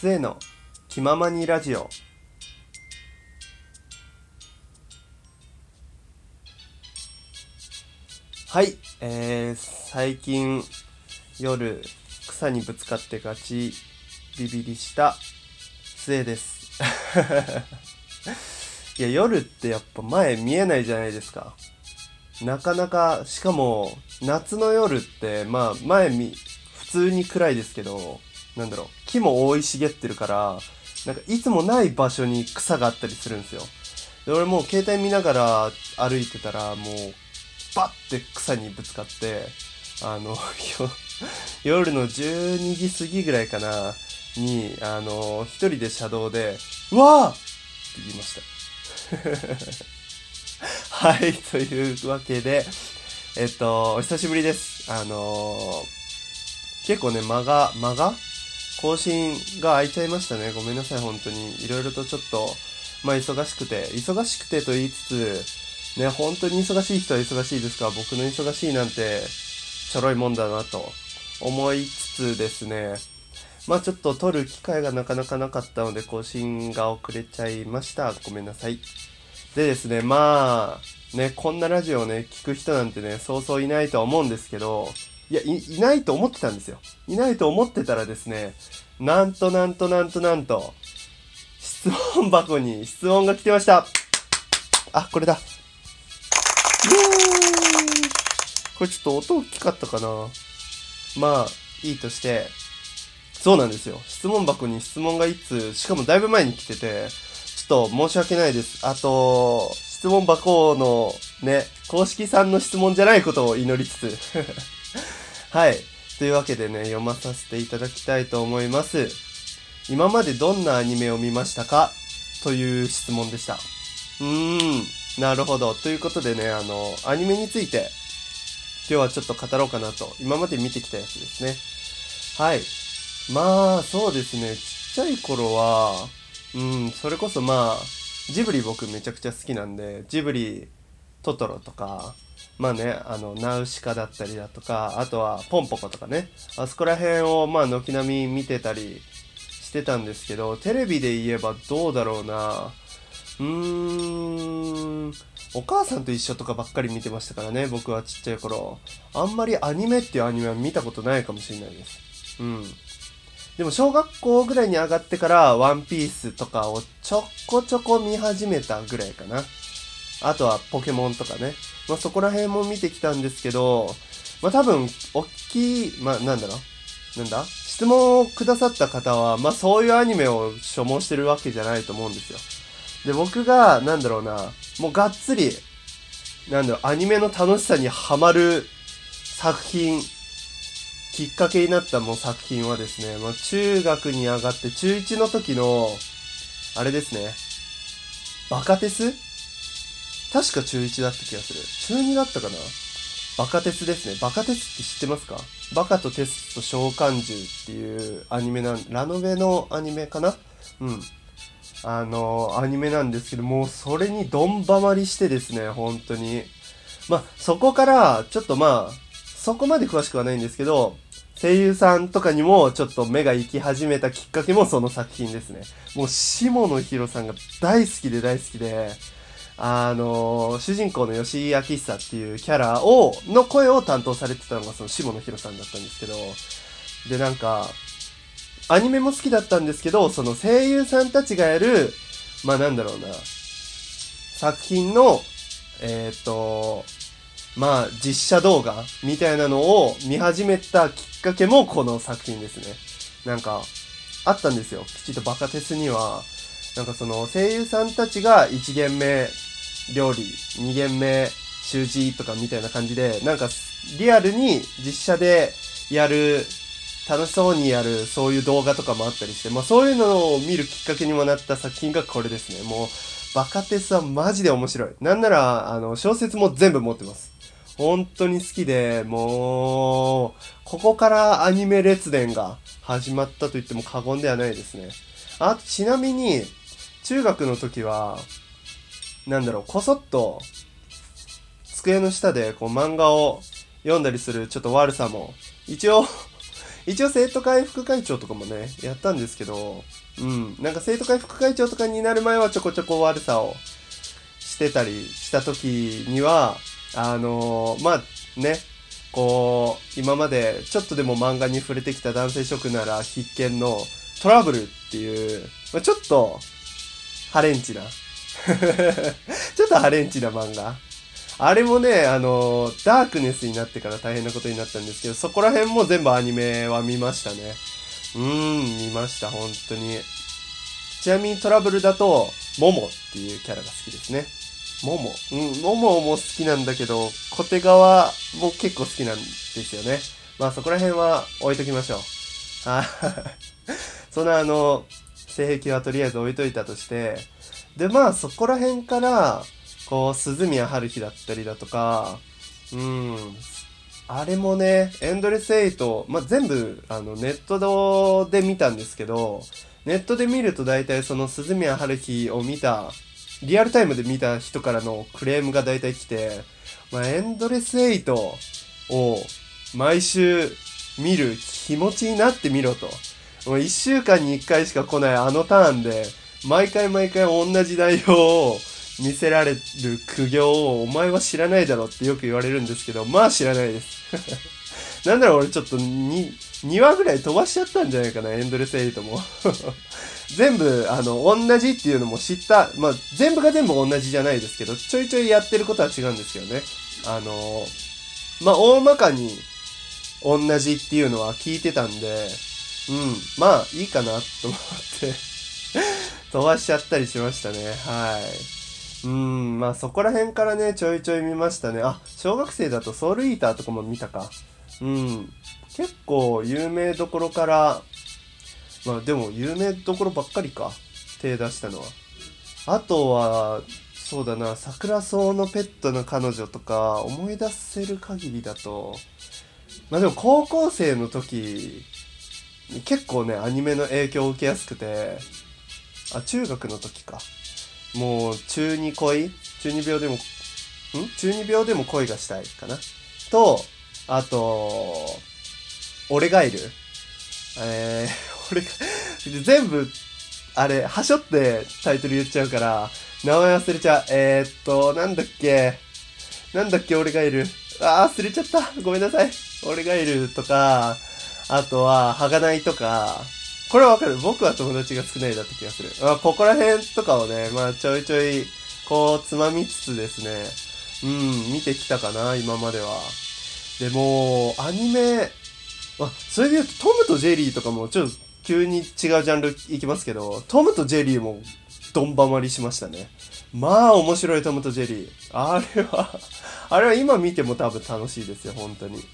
末の気ままにラジオ。はい、えー、最近夜草にぶつかってガチビビりした末です。いや夜ってやっぱ前見えないじゃないですか。なかなかしかも夏の夜ってまあ前見普通に暗いですけどなんだろう木も覆い茂ってるからなんかいつもない場所に草があったりするんですよ。で俺もう携帯見ながら歩いてたらもうバッて草にぶつかってあの 夜の12時過ぎぐらいかなにあの一人で車道で「うわー!」って言いました。はいというわけでえっとお久しぶりです。あの結構ね間が間が？更新が空いちゃいましたね。ごめんなさい本当に。いろいろとちょっとまあ忙しくて。忙しくてと言いつつね、本当に忙しい人は忙しいですが、僕の忙しいなんて、ちょろいもんだなと。思いつつですね、まあちょっと撮る機会がなかなかなかったので、更新が遅れちゃいました。ごめんなさい。でですね、まあ、ね、こんなラジオをね、聞く人なんてね、そうそういないとは思うんですけど、いやい、いないと思ってたんですよ。いないと思ってたらですね、なんとなんとなんとなんと、質問箱に質問が来てました。あ、これだ。これちょっと音大きかったかなまあ、いいとして、そうなんですよ。質問箱に質問が1通、しかもだいぶ前に来てて、ちょっと申し訳ないです。あと、質問箱のね、公式さんの質問じゃないことを祈りつつ。はい。というわけでね、読まさせていただきたいと思います。今までどんなアニメを見ましたか？という質問でした。うーん。なるほど。ということでね、あの、アニメについて、今日はちょっと語ろうかなと。今まで見てきたやつですね。はい。まあ、そうですね。ちっちゃい頃は、うん、それこそまあ、ジブリ僕めちゃくちゃ好きなんで、ジブリ、トトロとか、まあね、あの、ナウシカだったりだとか、あとはポンポコとかね、あそこら辺をまあ軒並み見てたりしてたんですけど、テレビで言えばどうだろうな。うーん、お母さんと一緒とかばっかり見てましたからね、僕はちっちゃい頃。あんまりアニメっていうアニメは見たことないかもしれないです。うん。でも小学校ぐらいに上がってから、ワンピースとかをちょこちょこ見始めたぐらいかな。あとはポケモンとかね。まあそこら辺も見てきたんですけど、まあ多分、おっきい、まあなんだろうなんだ？質問をくださった方は、まあそういうアニメを所望してるわけじゃないと思うんですよ。で、僕が、なんだろうな、もうがっつり、なんだろう、アニメの楽しさにハマる作品、きっかけになったもう作品はですね、まあ、中学に上がって中1の時の、あれですね、バカテス？確か中1だった気がする。中2だったかな？バカテスですね。バカテスって知ってますか？バカとテスと召喚獣っていうアニメなん、ラノベのアニメかな？うん。あの、アニメなんですけど、もうそれにどんばまりしてですね、本当に。まあ、そこから、ちょっとまあ、そこまで詳しくはないんですけど、声優さんとかにもちょっと目が行き始めたきっかけもその作品ですね。もう、下野紘さんが大好きで大好きで、あの主人公の吉井明久っていうキャラを、の声を担当されてたのがその下野紘さんだったんですけど、で、なんか、アニメも好きだったんですけど、その声優さんたちがやる、まあなんだろうな、作品の、えっ、と、まあ実写動画みたいなのを見始めたきっかけもこの作品ですね。なんか、あったんですよ。きちっとバカテスには、なんかその声優さんたちが1限目料理、2限目習字とかみたいな感じで、なんかリアルに実写でやる楽しそうにやるそういう動画とかもあったりして、まあそういうのを見るきっかけにもなった作品がこれですね。もう、バカテスはマジで面白い。なんなら、あの、小説も全部持ってます。本当に好きで、もう、ここからアニメ列伝が始まったと言っても過言ではないですね。あと、ちなみに、中学の時は、なんだろう、こそっと、机の下でこう漫画を読んだりするちょっと悪さも、一応 一応生徒会副会長とかもね、やったんですけど、うん、なんか生徒会副会長とかになる前はちょこちょこ悪さをしてたりした時には、あのー、まあね、こう、今までちょっとでも漫画に触れてきた男性諸なら必見のトラブルっていう、まあ、ちょっと、ハレンチな ちょっとハレンチな漫画。あれもね、あの、ダークネスになってから大変なことになったんですけど、そこら辺も全部アニメは見ましたね。うーん、見ました、本当に。ちなみにトラブルだと、モモっていうキャラが好きですね。モモ。うん、モモも好きなんだけど、小手側も結構好きなんですよね。まあそこら辺は置いときましょう。はい。そのあの、性癖はとりあえず置いといたとして、でまあそこら辺から、こう、鈴宮春日だったりだとか、うん、あれもね、エンドレスエイト、まあ、全部、あの、ネットで見たんですけど、ネットで見ると大体その鈴宮春日を見たリアルタイムで見た人からのクレームが大体来て、まあ、エンドレスエイトを毎週見る気持ちになってみろと。もう1週間に1回しか来ないあのターンで、毎回毎回同じ内容を見せられる苦行をお前は知らないだろってよく言われるんですけど、まあ知らないです。なんだろう、俺ちょっと 2, 2話ぐらい飛ばしちゃったんじゃないかな、エンドレスエイトも。全部、あの、同じっていうのも知った、まあ、全部が全部同じじゃないですけど、ちょいちょいやってることは違うんですけどね。あの、まあ、大まかに同じっていうのは聞いてたんで、うん、まあ、いいかなと思って飛ばしちゃったりしましたね。はい。うん、まあそこら辺からね、ちょいちょい見ましたね。あ、小学生だとソウルイーターとかも見たか。うん。結構有名どころからまあでも有名どころばっかりか手出したのはあとはそうだな桜草のペットの彼女とか思い出せる限りだとまあでも高校生の時結構ねアニメの影響を受けやすくてあ中学の時かもう中二恋？中二病でもん？中二病でも恋がしたいかなとあと俺がいるえー、俺が全部、あれ、はしょってタイトル言っちゃうから、名前忘れちゃう。えー、っと、なんだっけ？なんだっけ、俺がいる。あー、忘れちゃった。ごめんなさい。俺がいるとか、あとは、はがないとか、これはわかる。僕は友達が少ないだった気がする。まあ、ここら辺とかをね、まあ、ちょいちょい、こう、つまみつつですね、うん、見てきたかな、今までは。でも、アニメ、あ、それで言うと、トムとジェリーとかも、ちょっと、急に違うジャンルいきますけど、トムとジェリーもドンバマりしましたね。まあ面白いトムとジェリー。あれはあれは今見ても多分楽しいですよ、本当に。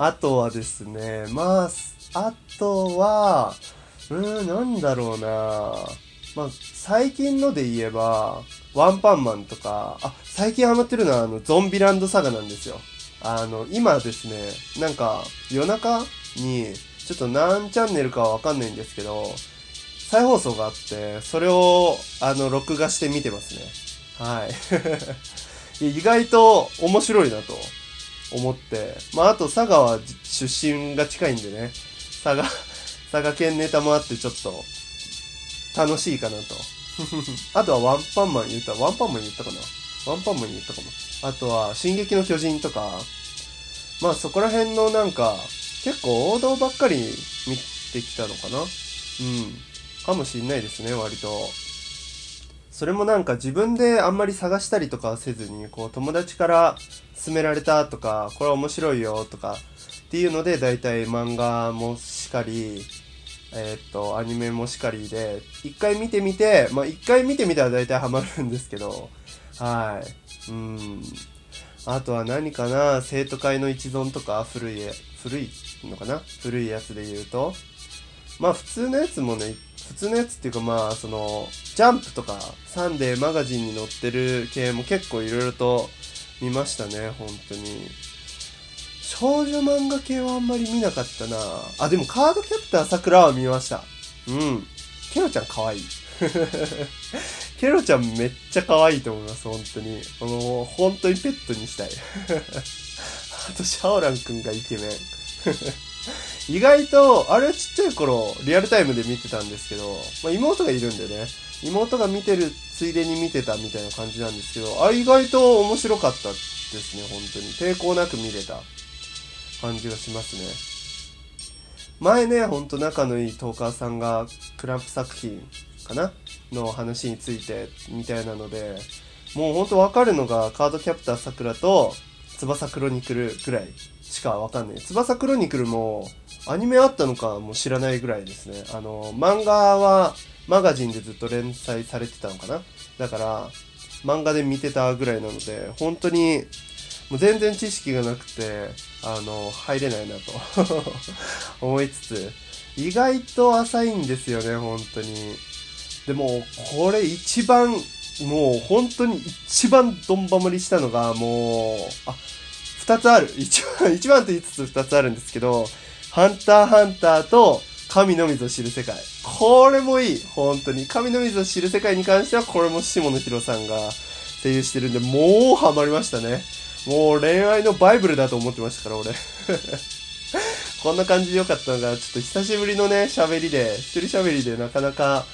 あとはですね、まあ、あとは、うーん、なんだろうなまあ、最近ので言えば、ワンパンマンとか、あ、最近ハマってるのはあの、ゾンビランドサガなんですよ。あの、今ですね、なんか、夜中に、ちょっと何チャンネルかはわかんないんですけど、再放送があって、それを、あの、録画して見てますね。はい。意外と面白いなと思って、まあ、あと佐賀は出身が近いんでね、佐賀、佐賀県ネタもあってちょっと楽しいかなと。あとはワンパンマン言った、ワンパンマン言ったかなワンパンマン言ったかも。あとは、進撃の巨人とか、まあそこら辺のなんか、結構王道ばっかり見てきたのかなうん。かもしんないですね、割と。それもなんか自分であんまり探したりとかせずに、こう友達から勧められたとか、これ面白いよとかっていうので、だいたい漫画もしかり、え、っと、アニメもしかりで、一回見てみて、まあ一回見てみたら大体ハマるんですけど、はい。うん。あとは何かな生徒会の一存とか古い、古いのかな？古いやつで言うと。まあ普通のやつもね、普通のやつっていうかまあその、ジャンプとかサンデーマガジンに載ってる系も結構いろいろと見ましたね、本当に。少女漫画系はあんまり見なかったなあ、でもカードキャプター桜は見ました。うん。ケロちゃん可愛い。ケロちゃんめっちゃ可愛いと思います、本当に。あの、本当にペットにしたい。あとシャオランくんがイケメン 意外とあれはちっちゃい頃リアルタイムで見てたんですけど、まあ、妹がいるんでね妹が見てるついでに見てたみたいな感じなんですけどあ意外と面白かったですね本当に。抵抗なく見れた感じがしますね。前ねほんと仲のいいトーカーさんがクランプ作品かなの話についてみたいなのでもうほんと分かるのがカードキャプターさくらと翼クロニクルぐらいしか分かんない。翼クロニクルもアニメあったのかも知らないぐらいですね。あの漫画はマガジンでずっと連載されてたのかな。だから漫画で見てたぐらいなので本当にもう全然知識がなくてあの入れないなと 思いつつ意外と浅いんですよね本当に。でもこれ一番もう本当に一番どんばまりしたのがもうあ2つある。一番一番と言いつつ2つあるんですけど「ハンターハンター」と「神の水を知る世界」これもいい。本当に。神の水を知る世界に関してはこれも下野紘さんが声優してるんでもうハマりましたね。もう恋愛のバイブルだと思ってましたから俺。こんな感じでよかったのがちょっと久しぶりのね喋りで一人喋りでなかなか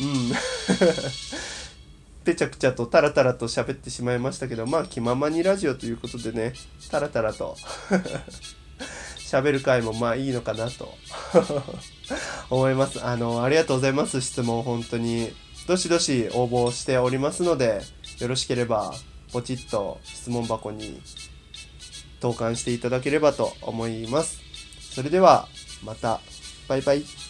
うん。ぺちゃくちゃとタラタラと喋ってしまいましたけどまあ気ままにラジオということでねタラタラと 喋る回もまあいいのかなと 思います。あのありがとうございます質問本当に。どしどし応募しておりますのでよろしければポチッと質問箱に投函していただければと思います。それではまた。バイバイ。